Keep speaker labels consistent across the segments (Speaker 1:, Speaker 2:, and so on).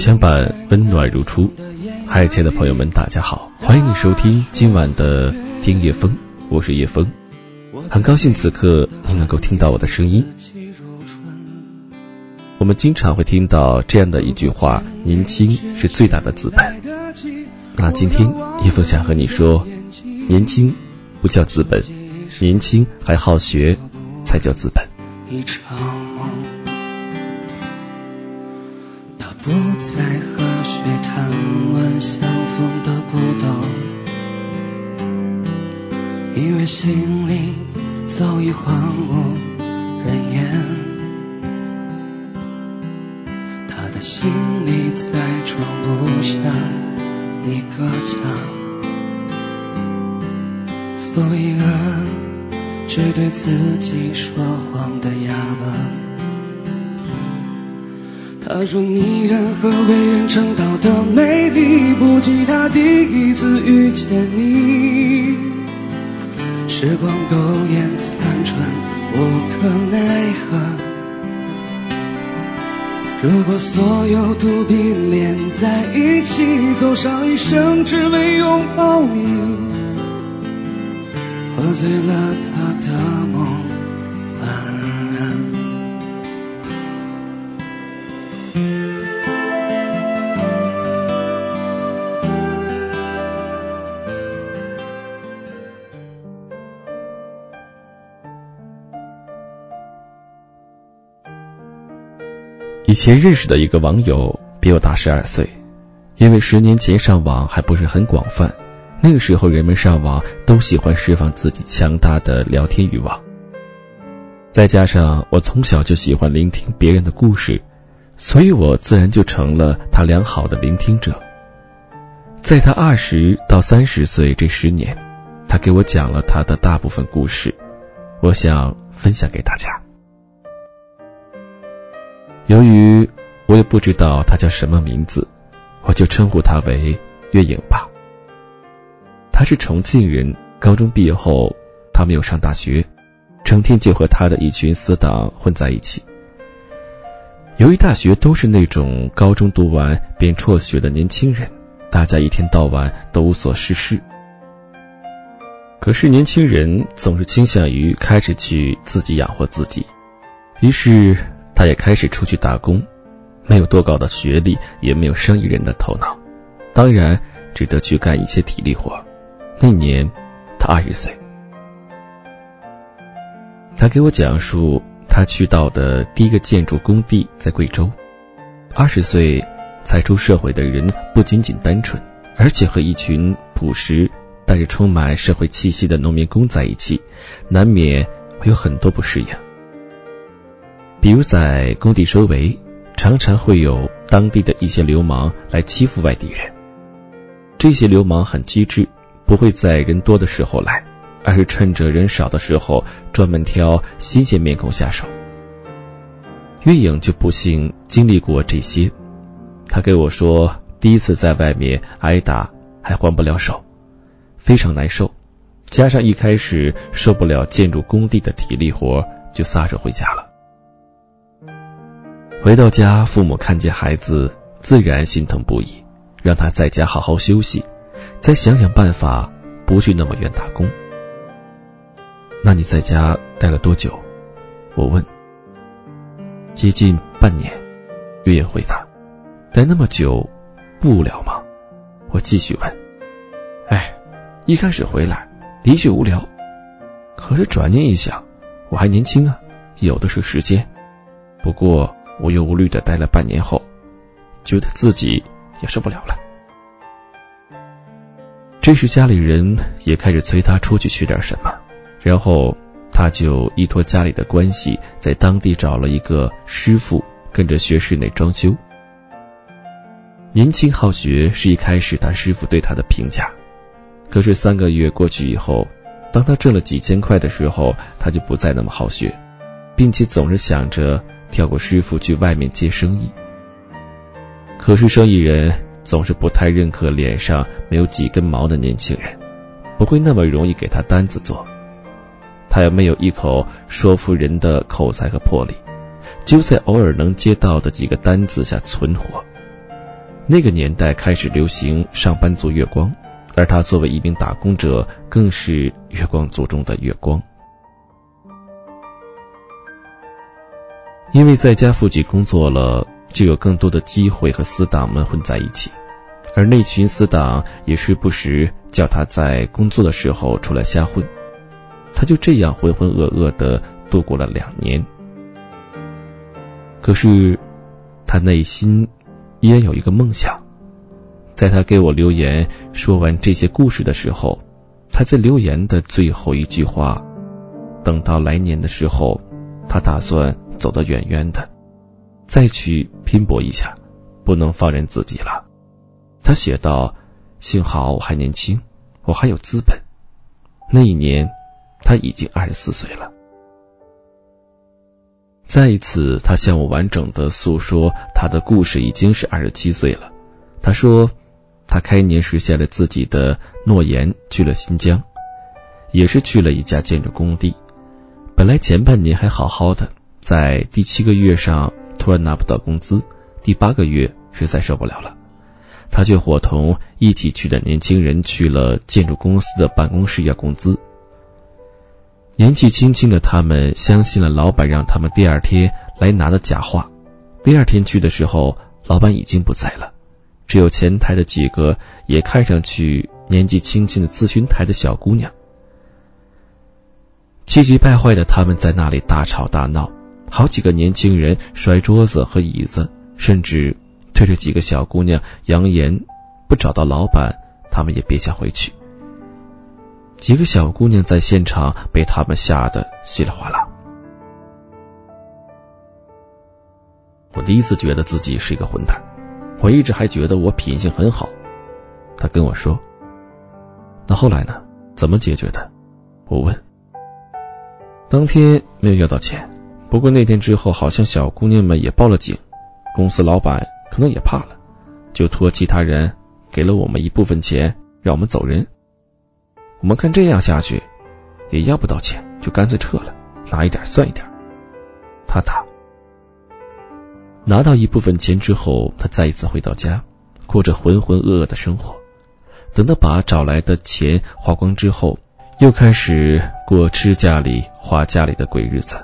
Speaker 1: 相伴，温暖如初。嗨，亲爱的朋友们，大家好，欢迎你收听今晚的听叶风，我是叶风，很高兴此刻你能够听到我的声音。我们经常会听到这样的一句话：年轻是最大的资本。那今天叶风想和你说，年轻不叫资本，年轻还好学才叫资本。一场
Speaker 2: 心里早已荒无人烟。他的心里再装不下一个家，所以啊。只对自己说谎的哑巴。他说你任何为人称道的美丽，不及他第一次遇见你。时光苟延残喘，无可奈何。如果所有土地连在一起，走上一生，只为拥抱你。喝醉了他的梦，
Speaker 1: 前认识的一个网友比我大十二岁，因为十年前上网还不是很广泛。那个时候，人们上网都喜欢释放自己强大的聊天欲望。再加上我从小就喜欢聆听别人的故事，所以我自然就成了他良好的聆听者。在他二十到三十岁这十年，他给我讲了他的大部分故事，我想分享给大家。由于我也不知道他叫什么名字，我就称呼他为月影吧。他是重庆人，高中毕业后，他没有上大学，成天就和他的一群死党混在一起。由于大学都是那种高中读完便辍学的年轻人，大家一天到晚都无所事事。可是年轻人总是倾向于开始去自己养活自己，于是他也开始出去打工，没有多高的学历，也没有生意人的头脑，当然只得去干一些体力活。那年，他二十岁。他给我讲述他去到的第一个建筑工地在贵州。二十岁才出社会的人，不仅仅单纯，而且和一群朴实、但是充满社会气息的农民工在一起，难免会有很多不适应。比如在工地周围，常常会有当地的一些流氓来欺负外地人。这些流氓很机智。不会在人多的时候来，而是趁着人少的时候专门挑新鲜面孔下手。月影就不幸经历过这些，他给我说，第一次在外面挨打还还不了手，非常难受，加上一开始受不了建筑工地的体力活，就撒手回家了。回到家，父母看见孩子，自然心疼不已，让他在家好好休息。再想想办法，不去那么远打工。那你在家待了多久？我问。接近半年，月影回答。待那么久，不无聊吗？我继续问。哎，一开始回来的确无聊，可是转念一想，我还年轻啊，有的是时间。不过无忧无虑的待了半年后，觉得自己也受不了了。这时家里人也开始催他出去学点什么，然后他就依托家里的关系，在当地找了一个师傅，跟着学室内装修。年轻好学是一开始他师傅对他的评价，可是三个月过去以后，当他挣了几千块的时候，他就不再那么好学，并且总是想着跳过师傅去外面接生意。可是生意人。总是不太认可脸上没有几根毛的年轻人，不会那么容易给他单子做。他也没有一口说服人的口才和魄力，就在偶尔能接到的几个单子下存活。那个年代开始流行上班族月光，而他作为一名打工者，更是月光族中的月光。因为在家附近工作了，就有更多的机会和死党们混在一起，而那群死党也时不时叫他在工作的时候出来瞎混。他就这样浑浑噩噩的度过了两年。可是，他内心依然有一个梦想。在他给我留言说完这些故事的时候，他在留言的最后一句话：“等到来年的时候，他打算。”走得远远的，再去拼搏一下，不能放任自己了。他写道：“幸好我还年轻，我还有资本。”那一年，他已经二十四岁了。再一次，他向我完整的诉说他的故事，已经是二十七岁了。他说，他开年实现了自己的诺言，去了新疆，也是去了一家建筑工地。本来前半年还好好的。在第七个月上突然拿不到工资，第八个月实在受不了了，他就伙同一起去的年轻人去了建筑公司的办公室要工资。年纪轻轻的他们相信了老板让他们第二天来拿的假话。第二天去的时候，老板已经不在了，只有前台的几个也看上去年纪轻轻的咨询台的小姑娘。气急败坏的他们在那里大吵大闹。好几个年轻人摔桌子和椅子，甚至对着几个小姑娘扬言，不找到老板，他们也别想回去。几个小姑娘在现场被他们吓得稀里哗啦。我第一次觉得自己是一个混蛋，我一直还觉得我品性很好。他跟我说：“那后来呢？怎么解决的？”我问。当天没有要到钱。不过那天之后，好像小姑娘们也报了警，公司老板可能也怕了，就托其他人给了我们一部分钱，让我们走人。我们看这样下去，也要不到钱，就干脆撤了，拿一点算一点。他打。拿到一部分钱之后，他再一次回到家，过着浑浑噩噩的生活。等到把找来的钱花光之后，又开始过吃家里花家里的鬼日子。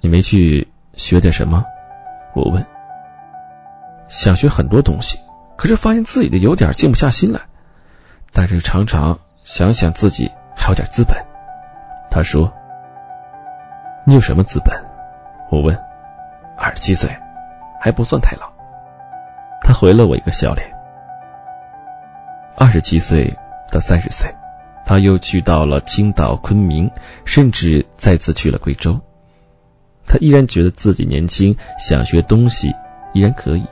Speaker 1: 你没去学点什么？我问。想学很多东西，可是发现自己的有点静不下心来。但是常常想想自己还有点资本。他说：“你有什么资本？”我问。二十七岁，还不算太老。他回了我一个笑脸。二十七岁到三十岁，他又去到了青岛、昆明，甚至再次去了贵州。他依然觉得自己年轻，想学东西依然可以。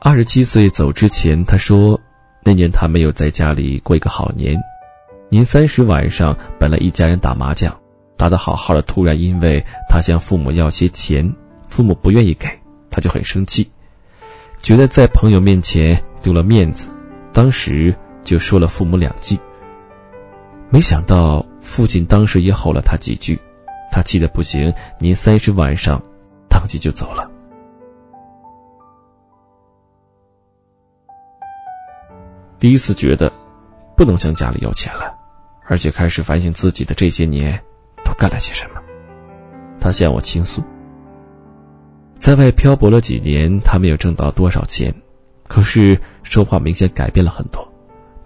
Speaker 1: 二十七岁走之前，他说那年他没有在家里过一个好年。年三十晚上，本来一家人打麻将，打得好好的，突然因为他向父母要些钱，父母不愿意给，他就很生气，觉得在朋友面前丢了面子，当时就说了父母两句。没想到父亲当时也吼了他几句。他气得不行，年三十晚上当即就走了。第一次觉得不能向家里要钱了，而且开始反省自己的这些年都干了些什么。他向我倾诉，在外漂泊了几年，他没有挣到多少钱，可是说话明显改变了很多，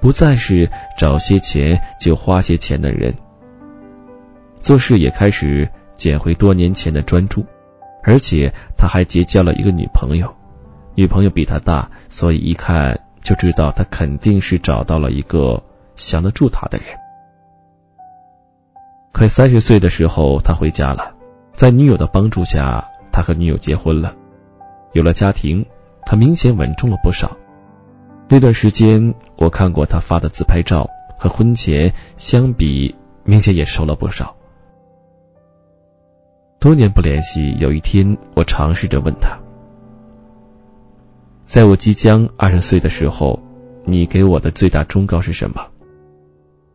Speaker 1: 不再是找些钱就花些钱的人。做事也开始捡回多年前的专注，而且他还结交了一个女朋友，女朋友比他大，所以一看就知道他肯定是找到了一个降得住他的人。快三十岁的时候，他回家了，在女友的帮助下，他和女友结婚了，有了家庭，他明显稳重了不少。那段时间，我看过他发的自拍照，和婚前相比，明显也瘦了不少。多年不联系，有一天我尝试着问他：“在我即将二十岁的时候，你给我的最大忠告是什么？”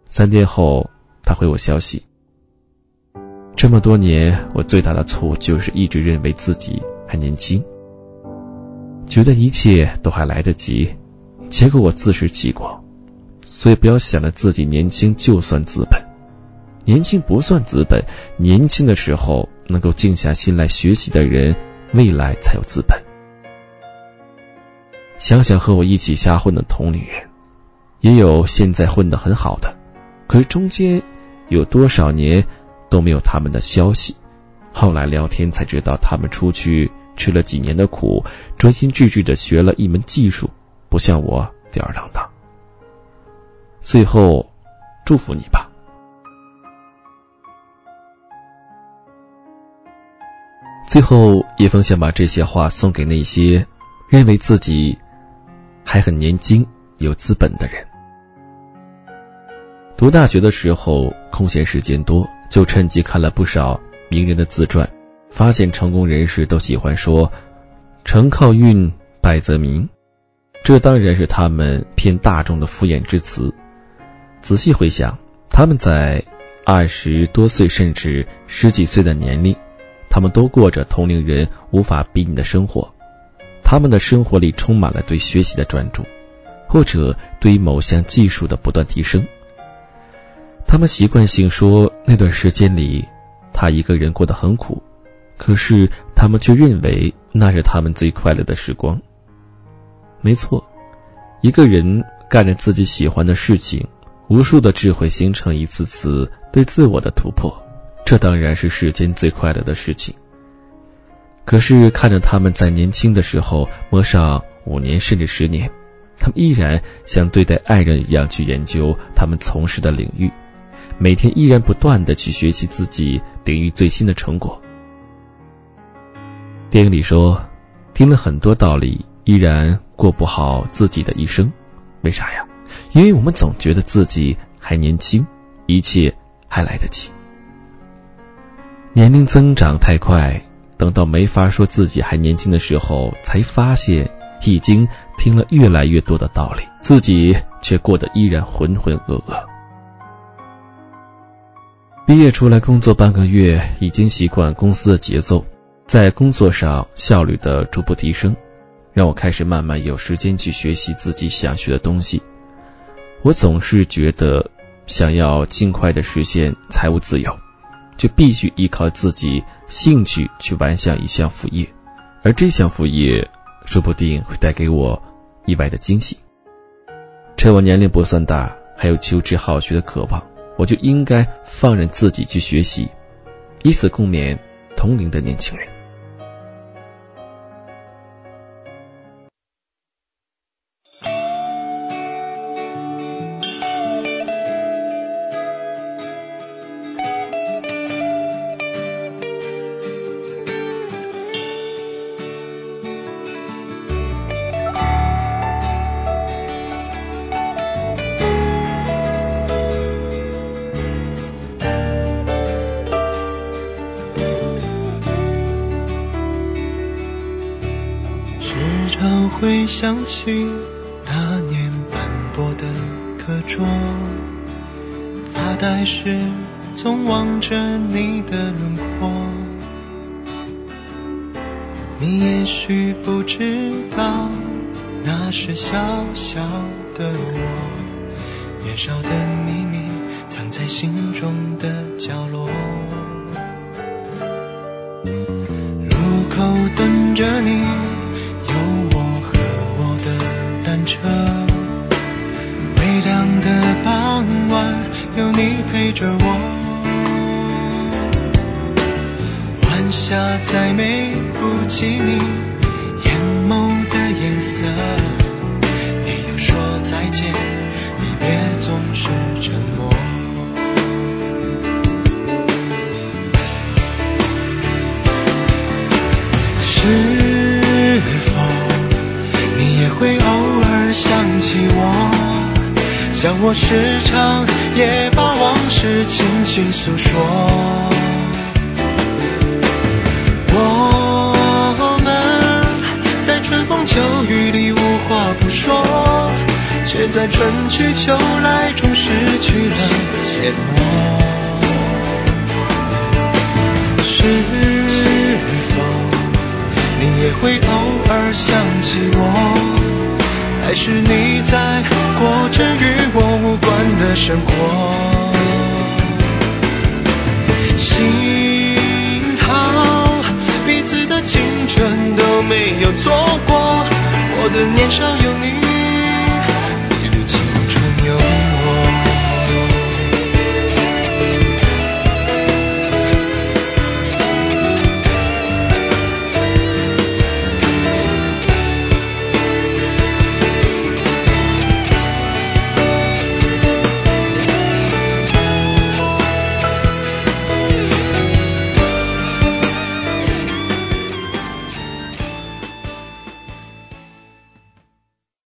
Speaker 1: 三天后，他回我消息：“这么多年，我最大的错误就是一直认为自己还年轻。觉得一切都还来得及，结果我自食其果。所以不要想着自己年轻就算资本，年轻不算资本。年轻的时候能够静下心来学习的人，未来才有资本。想想和我一起瞎混的同龄人，也有现在混得很好的，可是中间有多少年都没有他们的消息。后来聊天才知道，他们出去吃了几年的苦，专心致志的学了一门技术，不像我吊儿郎当。最后，祝福你吧。最后，叶枫想把这些话送给那些认为自己还很年轻、有资本的人。读大学的时候，空闲时间多，就趁机看了不少名人的自传，发现成功人士都喜欢说“成靠运，败则名”，这当然是他们偏大众的敷衍之词。仔细回想，他们在二十多岁甚至十几岁的年龄，他们都过着同龄人无法比拟的生活。他们的生活里充满了对学习的专注，或者对于某项技术的不断提升。他们习惯性说那段时间里，他一个人过得很苦，可是他们却认为那是他们最快乐的时光。没错，一个人干着自己喜欢的事情。无数的智慧形成一次次对自我的突破，这当然是世间最快乐的事情。可是看着他们在年轻的时候磨上五年甚至十年，他们依然像对待爱人一样去研究他们从事的领域，每天依然不断的去学习自己领域最新的成果。电影里说，听了很多道理，依然过不好自己的一生，为啥呀？因为我们总觉得自己还年轻，一切还来得及。年龄增长太快，等到没法说自己还年轻的时候，才发现已经听了越来越多的道理，自己却过得依然浑浑噩噩。毕业出来工作半个月，已经习惯公司的节奏，在工作上效率的逐步提升，让我开始慢慢有时间去学习自己想学的东西。我总是觉得，想要尽快的实现财务自由，就必须依靠自己兴趣去完成一项副业，而这项副业说不定会带给我意外的惊喜。趁我年龄不算大，还有求知好学的渴望，我就应该放任自己去学习，以此共勉同龄的年轻人。
Speaker 3: 想起那年斑驳的课桌，发呆时总望着你的轮廓。你也许不知道，那是小小的我，年少的秘密藏在心中的角落。路口等着你。车，的傍晚，有你陪着我。晚霞再美不及你眼眸的颜色。时常也把往事轻轻诉说。我们在春风秋雨里无话不说，却在春去秋来中失去了联络。生活。